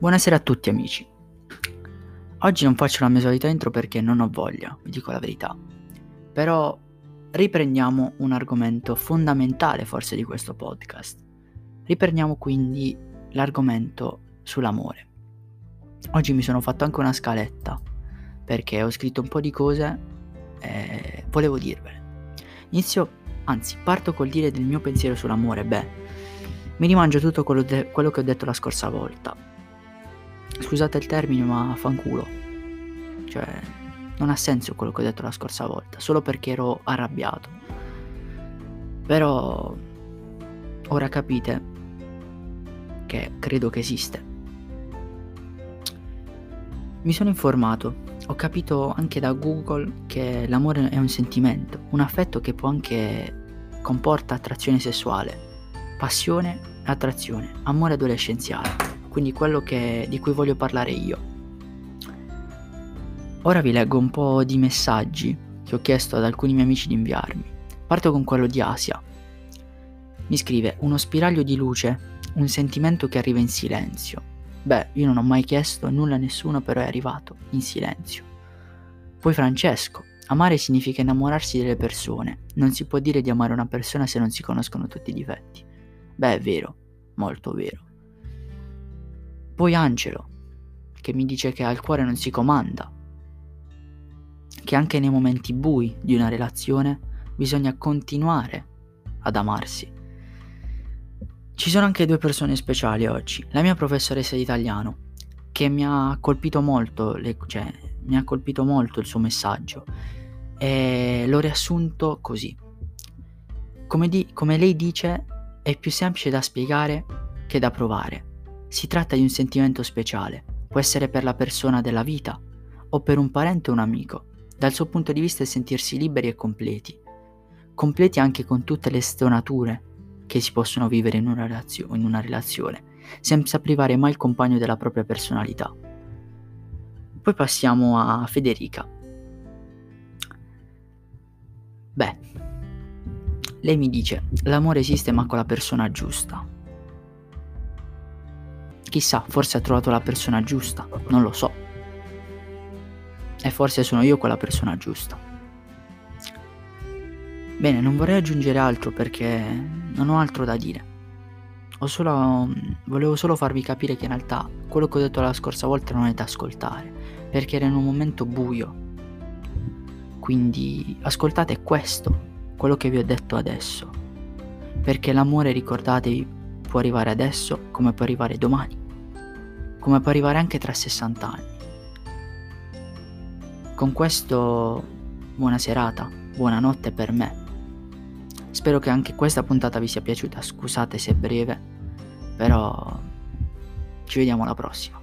Buonasera a tutti amici. Oggi non faccio la mia solita intro perché non ho voglia, vi dico la verità. Però riprendiamo un argomento fondamentale forse di questo podcast. Riprendiamo quindi l'argomento sull'amore. Oggi mi sono fatto anche una scaletta perché ho scritto un po' di cose e volevo dirvele. Inizio, anzi, parto col dire del mio pensiero sull'amore. Beh, mi rimangio tutto quello, de- quello che ho detto la scorsa volta. Scusate il termine, ma fanculo. Cioè, non ha senso quello che ho detto la scorsa volta, solo perché ero arrabbiato. Però ora capite che credo che esiste. Mi sono informato, ho capito anche da Google che l'amore è un sentimento, un affetto che può anche comporta attrazione sessuale, passione attrazione, amore adolescenziale, quindi quello che, di cui voglio parlare io. Ora vi leggo un po' di messaggi che ho chiesto ad alcuni miei amici di inviarmi. Parto con quello di Asia. Mi scrive uno spiraglio di luce, un sentimento che arriva in silenzio. Beh, io non ho mai chiesto nulla a nessuno, però è arrivato in silenzio. Poi Francesco. Amare significa innamorarsi delle persone. Non si può dire di amare una persona se non si conoscono tutti i difetti. Beh, è vero, molto vero. Poi Angelo, che mi dice che al cuore non si comanda, che anche nei momenti bui di una relazione bisogna continuare ad amarsi. Ci sono anche due persone speciali oggi. La mia professoressa di italiano, che mi ha colpito molto, le, cioè, mi ha colpito molto il suo messaggio e l'ho riassunto così. Come, di, come lei dice, è più semplice da spiegare che da provare. Si tratta di un sentimento speciale, può essere per la persona della vita o per un parente o un amico dal suo punto di vista è sentirsi liberi e completi, completi anche con tutte le stonature che si possono vivere in una, relazio- in una relazione, senza privare mai il compagno della propria personalità. Poi passiamo a Federica. Beh, lei mi dice, l'amore esiste ma con la persona giusta. Chissà, forse ha trovato la persona giusta, non lo so. E forse sono io quella persona giusta. Bene, non vorrei aggiungere altro perché non ho altro da dire. Solo, volevo solo farvi capire che in realtà quello che ho detto la scorsa volta non è da ascoltare, perché era in un momento buio. Quindi ascoltate questo, quello che vi ho detto adesso. Perché l'amore, ricordatevi, può arrivare adesso come può arrivare domani, come può arrivare anche tra 60 anni. Con questo buona serata, buonanotte per me. Spero che anche questa puntata vi sia piaciuta, scusate se è breve, però ci vediamo alla prossima.